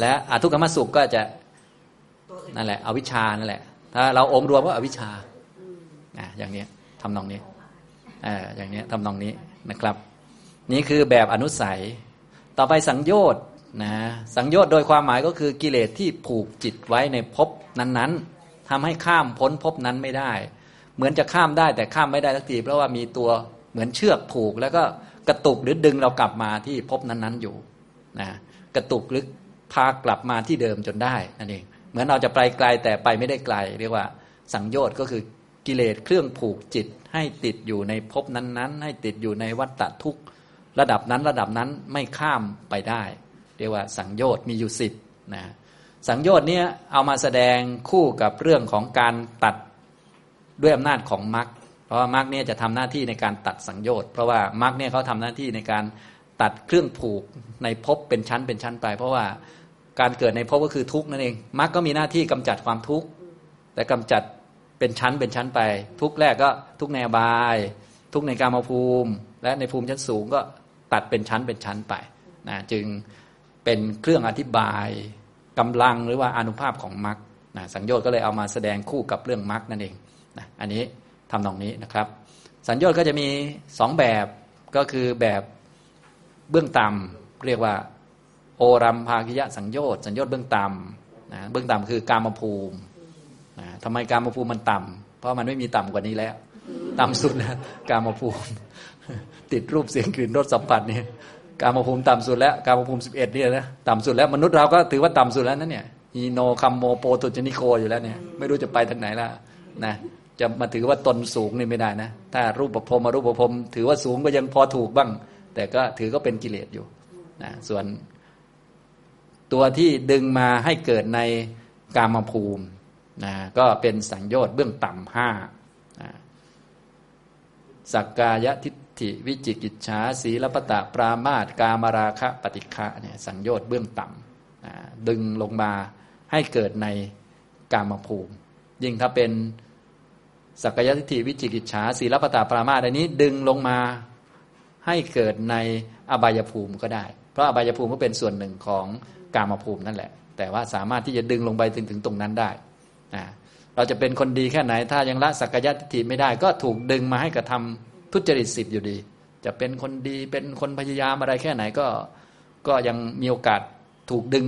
และอทุกขมสุขก็จะ นั่นแหละ อวิชานั่นแหละ ถ้าเราองรวมก็อวิชาอย่างนี้ทำนองนี้อย่างนี้ทำนองนี้นะครับ นี่คือแบบอนุสัย ต่อไปสังโยชน์นะสังโยชน์โดยความหมายก็คือกิเลสที่ผูกจิตไว้ในภพนั้นๆทำให้ข้ามพ้นภพนั้นไม่ได้ เหมือนจะข้ามได้แต่ข้ามไม่ได้สักทีเพราะว่ามีตัวเหมือนเชือกผูก แล้วก็กระตุกหรือดึงเรากลับมาที่ภพนั้นๆอยู่นะกระตุกหรือพากลับมาที่เดิมจนได้นั่นเอง เหมือนเราจะไปไกลแต่ไปไม่ได้ไกล เรียกว่า สังโยชน์ก็คือกิเลสเครื่องผูกจิต ให้ติดอยู่ในภพนั้นๆ ให้ติดอยู่ในวัฏฏทุกข์ระดับนั้นระดับนั้นไม่ข้ามไปได้ เรียกว่าสังโยชน์มีอยู่สิบนะสังโยชน์เนี้ยเอามาแสดงคู่กับเรื่องของการตัดด้วยอำนาจของมรรคเพราะว่ามรรคเนี่ยจะทำหน้าที่ในการตัดสังโยชน์เพราะว่ามรรคเนี่ยเขาทำหน้าที่ในการตัดเครื่องผูกในภพเป็นชั้นเป็นชั้นไป เพราะว่า การเกิดในภพก็คือทุกข์นั่นเองมรรคก็มีหน้าที่กำจัดความทุกข์แต่กำจัดเป็นชั้นเป็นชั้นไป ทุกแรกก็ทุกแนวบาย ทุกในการมาภูมิ และในภูมิชั้นสูงก็ตัดเป็นชั้นเป็นชั้นไปนะจึงเป็นเครื่องอธิบายกำลังหรือว่าอนุภาพของมรรคนะสัญญน์ก็เลยเอามาแสดงคู่กับเรื่องมรรคนั่นเองนะอันนี้ทำตรงนี้นะครับ สัญญน์ก็จะมีสองแบบก็คือแบบเบื้องต่ำเรียกว่า โอรัมภากิยะสัญญน์สัญญน์เบื้องต่ำนะเบื้องต่ำคือการมาภูมิทำไมการมาภูมิมันต่ำเพราะมันไม่มีต่ำกว่านี้แล้ว ต่ำสุดแล้วกามาภูมิ ติดรูปเสียงกลิ่นรสสัมผัสเนี่ยการมาภูมิต่ำสุดแล้วการมาภูมิสิบเอ็ดเนี่ยนะต่ำสุดแล้วมนุษย์เราก็ถือว่าต่ำสุดแล้วนั่นเนี่ยหีโนคัมโมโปถุชชะนิโกอยู่แล้วเนี่ยไม่รู้จะไปทางไหนละนะจะมาถือว่าตนสูงนี่ไม่ได้นะ ถ้ารูปประพรมรูปประพรมถือว่าสูงก็ยังพอถูกบ้าง แต่ก็ถือก็เป็นกิเลสอยู่นะส่วน ตัวที่ดึงมาให้เกิดในกามภูมินะก็เป็นสังโยชน์เบื้องต่ำห้าสักกายทิฏฐิวิจิกิจฉาสีลปตะปรามาตกามราคะปฏิฆะเนี่ยสังโยชน์เบื้องต่ำดึงลงมาให้เกิดในกามภูมิ ยิ่งถ้าเป็นสักกายทิฏฐิวิจิกิจฉาสีลปตะปรามาตอันนี้ดึงลงมาให้เกิดในอบายภูมิก็ได้ เพราะอบายภูมิก็เป็นส่วนหนึ่งของกามภูมินั่นแหละ แต่ว่าสามารถที่จะดึงลงไปถึงถึงตรงนั้นได้เราจะเป็นคนดีแค่ไหน ถ้ายังละสักกายทิฏฐิไม่ได้ ก็ถูกดึงมาให้กระทำทุจริตสิบอยู่ดี จะเป็นคนดีเป็นคนพยายามอะไรแค่ไหนก็ก็ยังมีโอกาสถูกดึง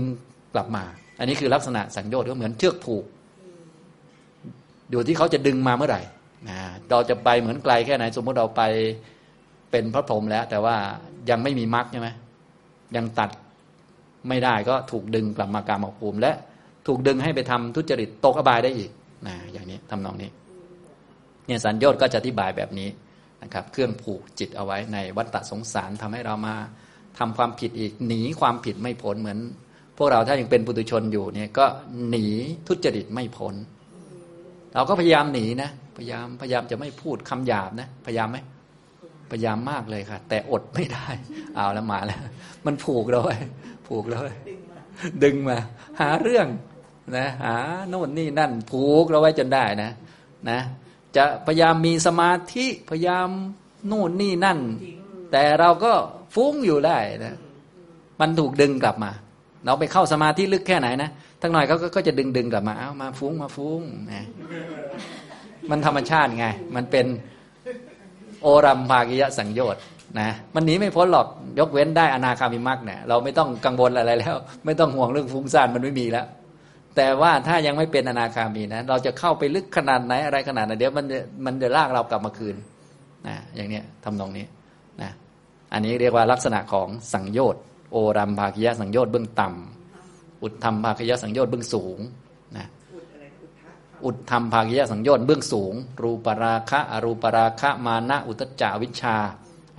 กลับมา อันนี้คือลักษณะสังโยชน์ก็เหมือนเชือกผูกอยู่ที่เขาจะดึงมาเมื่อไหร่นะเราจะไปเหมือนไกลแค่ไหน สมมติเราไปเป็นพระพรหมแล้ว แต่ว่ายังไม่มีมรรคใช่ไหม ยังตัดไม่ได้ก็ถูกดึงกลับมากามภูมิ และถูกดึงให้ไปทำทุจริตตกอบายได้อีกนะอย่างนี้ทำนองนี้เนี่ยสัญญอดก็จะอธิบายแบบนี้นะครับ เครื่องผูกจิตเอาไว้ในวัฏฏะสงสารทำให้เรามาทำความผิดอีกหนีความผิดไม่พ้นเหมือน พวกเราถ้ายังเป็นปุถุชนอยู่เนี่ยก็หนีทุจริตไม่พ้นเราก็พยายามหนีนะพยายามพยายามจะไม่พูดคำหยาบนะพยายามไหม พยายามมากเลยค่ะ แต่อดไม่ได้เอาแล้วมาแล้ว มันผูกเราไว้ผูกเราไว้ดึงมา หาเรื่องนะหาโน่นนี่นั่นผูกเราไว้จนได้นะ นะ จะพยายามมีสมาธิพยายามโน่นนี่นั่น แต่เราก็ฟุ้งอยู่ได้นะมันถูกดึงกลับมา เราไปเข้าสมาธิลึกแค่ไหนนะทั้งหน่อยเขาก็จะดึงดึงกลับมาเอามาฟุ้งมาฟุ้งนะมันธรรมชาติไง มันเป็น โอรัมภากิยะสังโยชน์นะมันหนีไม่พ้นหรอกยกเว้นได้อนาคามิมักเนี่ยเราไม่ต้องกังวลอะไรแล้ว ไม่ต้องห่วงเรื่องฟุ้งซ่านมันไม่มีแล้ว แต่ว่าถ้ายังไม่เป็นอนาคามีนะเราจะเข้าไปลึกขนาดไหนอะไรขนาดไหนเดี๋ยวมันมันจะลากเรากลับมาคืนนะอย่างเนี้ยทำตรงนี้นะอันนี้เรียกว่าลักษณะของสังโยชน์โอรัมภาคิยะสังโยชน์เบื้องต่ำอุดธรรมภาคิยะสังโยชน์เบื้องสูง อุดธรรมภาคิยสังโยชน์เบื้องสูง รูปราคะอรูปราคะมานะอุตจาวิชา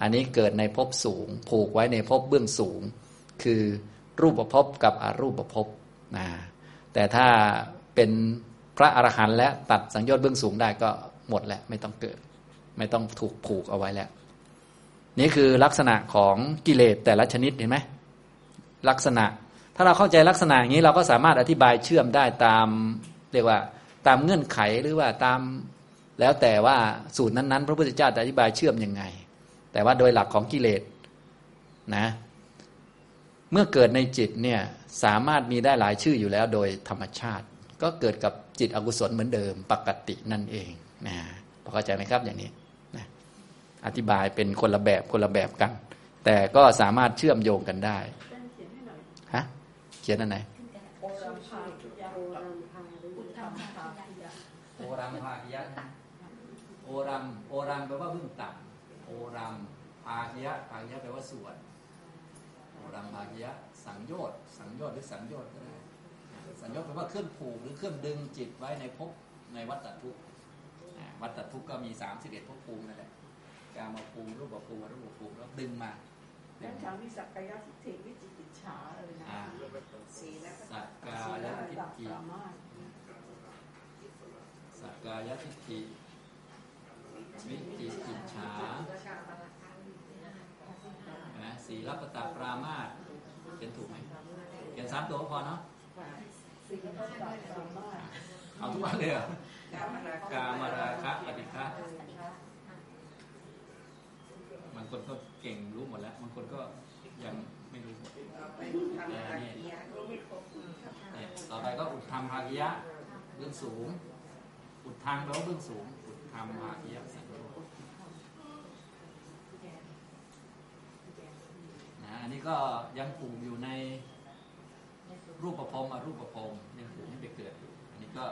อันนี้เกิดในภพสูง ผูกไว้ในภพเบื้องสูง คือรูปภพกับอรูปภพนะแต่ถ้าเป็นพระอรหันต์และตัดสังโยชน์เบื้องสูงได้ก็หมดแล้วไม่ต้องเกิด ไม่ต้องถูกผูกเอาไว้แล้ว นี่คือลักษณะของกิเลสแต่ละชนิดเห็นไหมลักษณะ ถ้าเราเข้าใจลักษณะอย่างนี้เราก็สามารถอธิบายเชื่อมได้ตามเรียกว่า ตามเงื่อนไขหรือว่าตามแล้วแต่ว่าสูตรนั้น ๆ พระพุทธเจ้าจะอธิบายเชื่อมยังไง แต่ว่าโดยหลักของกิเลสนะเมื่อเกิดในจิตเนี่ยสามารถมีได้หลายชื่ออยู่แล้วโดยธรรมชาติ ก็เกิดกับจิตอกุศลเหมือนเดิมปกตินั่นเองนะพอเข้าใจไหมครับอย่างนี้นะอธิบายเป็นคนละแบบคนละแบบกัน แต่ก็สามารถเชื่อมโยงกันได้ฮะเขียนอันไหนโอรัมภาคิยะโอรัมภาคิยะโอ รัมโอรัมแปลว่าเบื้องต่ำโอรัมภาคิยะภาคิยะแปลว่าส่วนโอรัมภาคิยะ สังโยชน์สังโยชน์หรือสังโยชน์ก็ได้สังโยชน์แปลว่าเครื่องผูกหรือเครื่องดึงจิตไว้ในภพในวัฏทุกข์วัฏทุกข์ก็มีสามสิบเอ็ดภพภูมินั่นแหละการมาภูมิรูปภูมิรูปภูมิแล้วดึงมาดังทั้งวิสักกายทิฏฐิวิจิกิจฉาเลยนะสีและสักกายทิฏฐิสักกายทิฏฐิ วิจิกิจฉาสีรัปตาปรามาสเขียนถูกไหมเขียนสามตัวพอเนาะเอาทุกวันเลยเหรอกามาราคะปฏิฆะบางคนก็เก่งรู้หมดแล้วบางคนก็ยังไม่รู้หมดแต่นี่ต่อไปก็อุทธรรมภากิยะเบื้องสูง อุทธรรมแปลว่าเบื้องสูงอุท ธรรมภากิยะสังโยนะอันนี้ก็ยังผูกอยู่ในรูปประพรมอรูปประพรมยังผูกให้ไปเกิดอยู่อันนี้ก็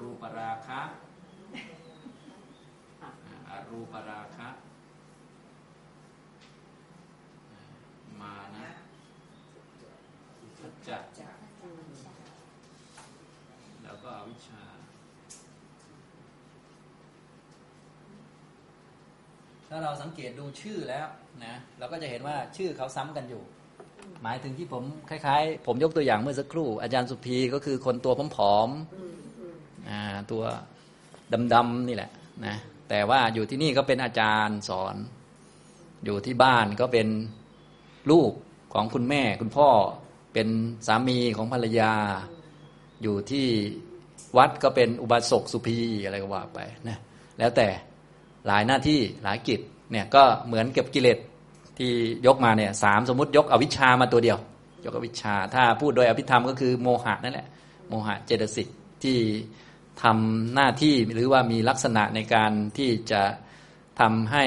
รูปราคะอรูปราคะ มานะสัจจะแล้วก็อวิชชา ถ้าเราสังเกตดูชื่อแล้วนะเราก็จะเห็นว่าชื่อเขาซ้ำกันอยู่ หมายถึงที่ผมคล้ายๆ ผมยกตัวอย่างเมื่อสักครู่ อาจารย์สุพีก็คือคนตัวผอมๆตัวดำๆนี่แหละนะแต่ว่าอยู่ที่นี่ก็เป็นอาจารย์สอน อยู่ที่บ้านก็เป็นลูกของคุณแม่ คุณพ่อเป็นสามีของภรรยา อยู่ที่วัดก็เป็นอุบาสกสุพีอะไรก็ว่าไปนะแล้วแต่ หลายหน้าที่หลายกิจเนี่ยก็เหมือนเก็บกิเลสที่ยกมาเนี่ยสามสมมติยกอวิชามาตัวเดียว ยกอวิชา ถ้าพูดโดยอภิธรรมก็คือโมหะนั่นแหละโมหะเจตสิกที่ทำหน้าที่หรือว่ามีลักษณะในการที่จะทำให้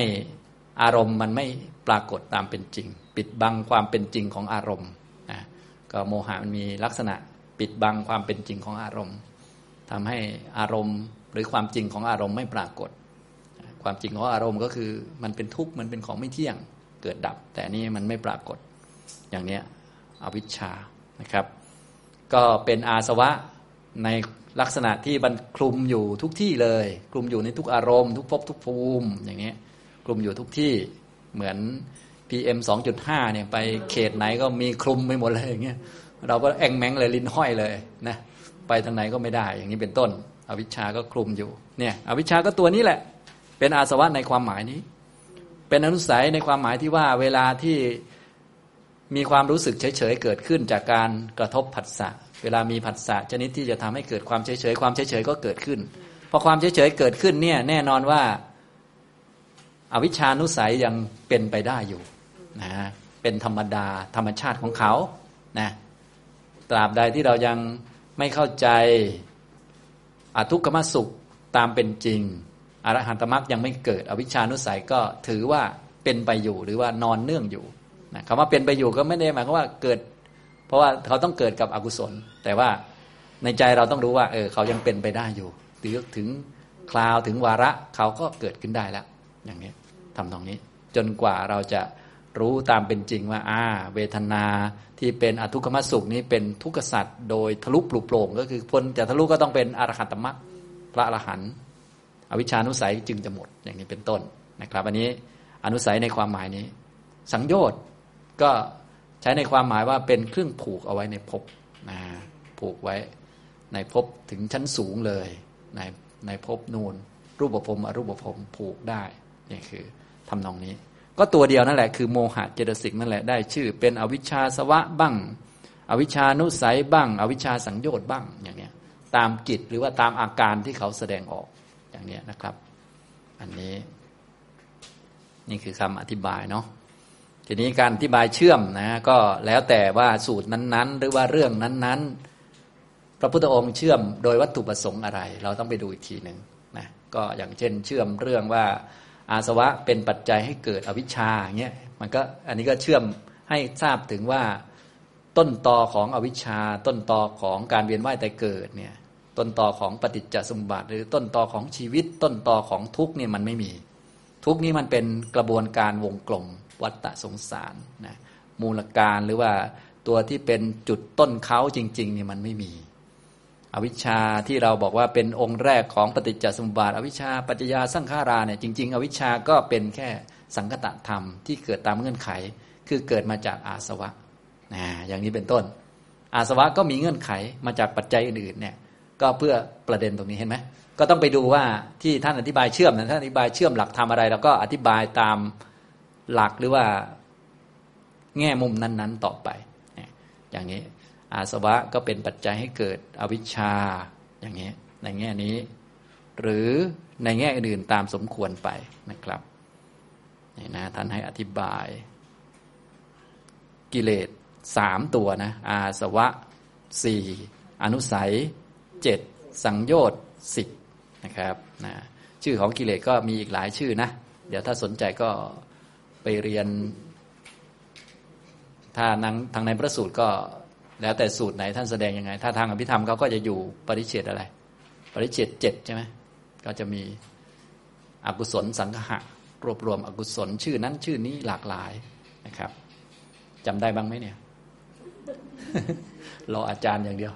อารมณ์มันไม่ปรากฏตามเป็นจริง ปิดบังความเป็นจริงของอารมณ์นะก็โมหะมันมีลักษณะปิดบังความเป็นจริงของอารมณ์ทำให้อารมณ์หรือความจริงของอารมณ์ไม่ปรากฏ ความจริงของอารมณ์ก็คือ มันเป็นทุกข์มันเป็นของไม่เที่ยงเกิดดับ แต่นี่มันไม่ปรากฏอย่างนี้อวิชชานะครับ ก็เป็นอาสวะในลักษณะที่บรรคลุมอยู่ทุกที่เลย คลุมอยู่ในทุกอารมณ์ ทุกภพทุกภูมิอย่างนี้คลุมอยู่ทุกที่เหมือน PM 2.5เนี่ยไปเขตไหนก็มีคลุมไปหมดเลยอย่างเงี้ยเราก็แองแมงเลยลิ้นห้อยเลยนะไปทางไหนก็ไม่ได้ อย่างนี้เป็นต้น อวิชชาก็คลุมอยู่เนี่ย อวิชชาก็ตัวนี้แหละ เป็นอาสวะในความหมายนี้ เป็นอนุสัยในความหมายที่ว่าเวลาที่มีความรู้สึกเฉยๆเกิดขึ้นจากการกระทบผัสสะเวลามีผัสสะชนิดที่จะทำให้เกิดความเฉยๆความเฉยๆก็เกิดขึ้นพอความเฉยๆเกิดขึ้นเนี่ยแน่นอนว่าอวิชานุสัยยังเป็นไปได้อยู่นะเป็นธรรมดาธรรมชาติของเขานะตราบใดที่เรายังไม่เข้าใจอทุกขมสุขตามเป็นจริง อรหันตมรรคยังไม่เกิด อวิชานุสัยก็ถือว่าเป็นไปอยู่หรือว่านอนเนื่องอยู่นะคำว่าเป็นไปอยู่ก็ไม่ได้หมายความว่าเกิด เพราะว่าเขาต้องเกิดกับอกุศล แต่ว่าในใจเราต้องรู้ว่า เออ เขายังเป็นไปได้อยู่ถึงถึงคราวถึงวาระเขาก็เกิดขึ้นได้แล้ว อย่างนี้ทำตรงนี้ จนกว่าเราจะรู้ตามเป็นจริงว่าอ่า เวทนาที่เป็นอทุกขมสุขนี้เป็นทุกขสัตว์โดยทะลุปลุกโปร่งก็คือพ้นจากทะลุก็ต้องเป็นอรหัตตมรรคพระอรหันต์ อวิชานุสัยจึงจะหมดอย่างนี้เป็นต้นนะครับ อันนี้อนุสัยในความหมายนี้ สังโยชน์ก็ใช้ในความหมายว่าเป็นเครื่องผูกเอาไว้ในภพนะผูกไว้ในภพถึงชั้นสูงเลยในในภพนูนรูปภพอรูปภพผูกได้นี่คือทำนองนี้ ก็ตัวเดียวนั่นแหละคือโมหะเจตสิกนั่นแหละได้ชื่อ เป็นอวิชชาสวะบ้าง อวิชานุสัยบ้าง อวิชชาสังโยชน์บ้างอย่างเนี้ยตามจิตหรือว่าตามอาการที่เขาแสดงออก อย่างนี้นะครับ อันนี้ นี่คือคำอธิบายเนาะทีนี้การอธิบายเชื่อมนะก็แล้วแต่ว่าสูตรนั้นๆ หรือว่าเรื่องนั้นๆ พระพุทธองค์เชื่อมโดยวัตถุประสงค์อะไร เราต้องไปดูอีกทีหนึ่งนะก็อย่างเช่น เชื่อมเรื่องว่าอาสวะเป็นปัจจัยให้เกิดอวิชชาเงี้ยมันก็อันนี้ก็เชื่อมให้ทราบถึงว่าต้นตอของอวิชชา ต้นตอของการเวียนว่ายแต่เกิดเนี่ย ต้นต่อของปฏิจจสมบัติหรือต้นต่อของชีวิต ต้นต่อของทุกเนี่ยมันไม่มี ทุกนี้มันเป็นกระบวนการวงกลม วัฏฏะสงสารนะมูลการหรือว่าตัวที่เป็นจุดต้นเขาจริงๆเนี่ยมันไม่มี อวิชชาที่เราบอกว่าเป็นองค์แรกของปฏิจจสมุปบาท อวิชชาปัจจยาสังขาราเนี่ยจริง ๆ อวิชชาก็เป็นแค่สังคตะธรรมที่เกิดตามเงื่อนไข คือเกิดมาจากอาสวะนะอย่างนี้เป็นต้น อาสวะก็มีเงื่อนไขมาจากปัจจัยอื่นๆเนี่ย ก็เพื่อประเด็นตรงนี้เห็นไหมก็ต้องไปดูว่าที่ท่านอธิบายเชื่อมนะท่านอธิบายเชื่อมหลักทำอะไรแล้วก็อธิบายตามหลักหรือว่าแง่มุมนั้น ๆ ต่อไป อย่างนี้ อาสวะก็เป็นปัจจัยให้เกิดอวิชชาอย่างนี้ในแง่นี้ หรือในแง่อื่นตามสมควรไปนะครับนี่นะท่านให้อธิบาย กิเลสสามตัวนะอาสวะสี่อนุสัย เจ็ดสังโยชน์สิบนะครับนะชื่อของกิเลสก็มีอีกหลายชื่อนะ เดี๋ยวถ้าสนใจก็ไปเรียน ถ้านังทางในพระสูตรก็แล้วแต่สูตรไหนท่านแสดงยังไง ถ้าทางอภิธรรมเขาก็จะอยู่ปริเฉดอะไร ปริเฉดเจ็ดใช่ไหมก็จะมีอกุศลสังหะรวบรวมอกุศลชื่อนั้นชื่อนี้หลากหลายนะครับจำได้บ้างไหมเนี่ย รออาจารย์อย่างเดียว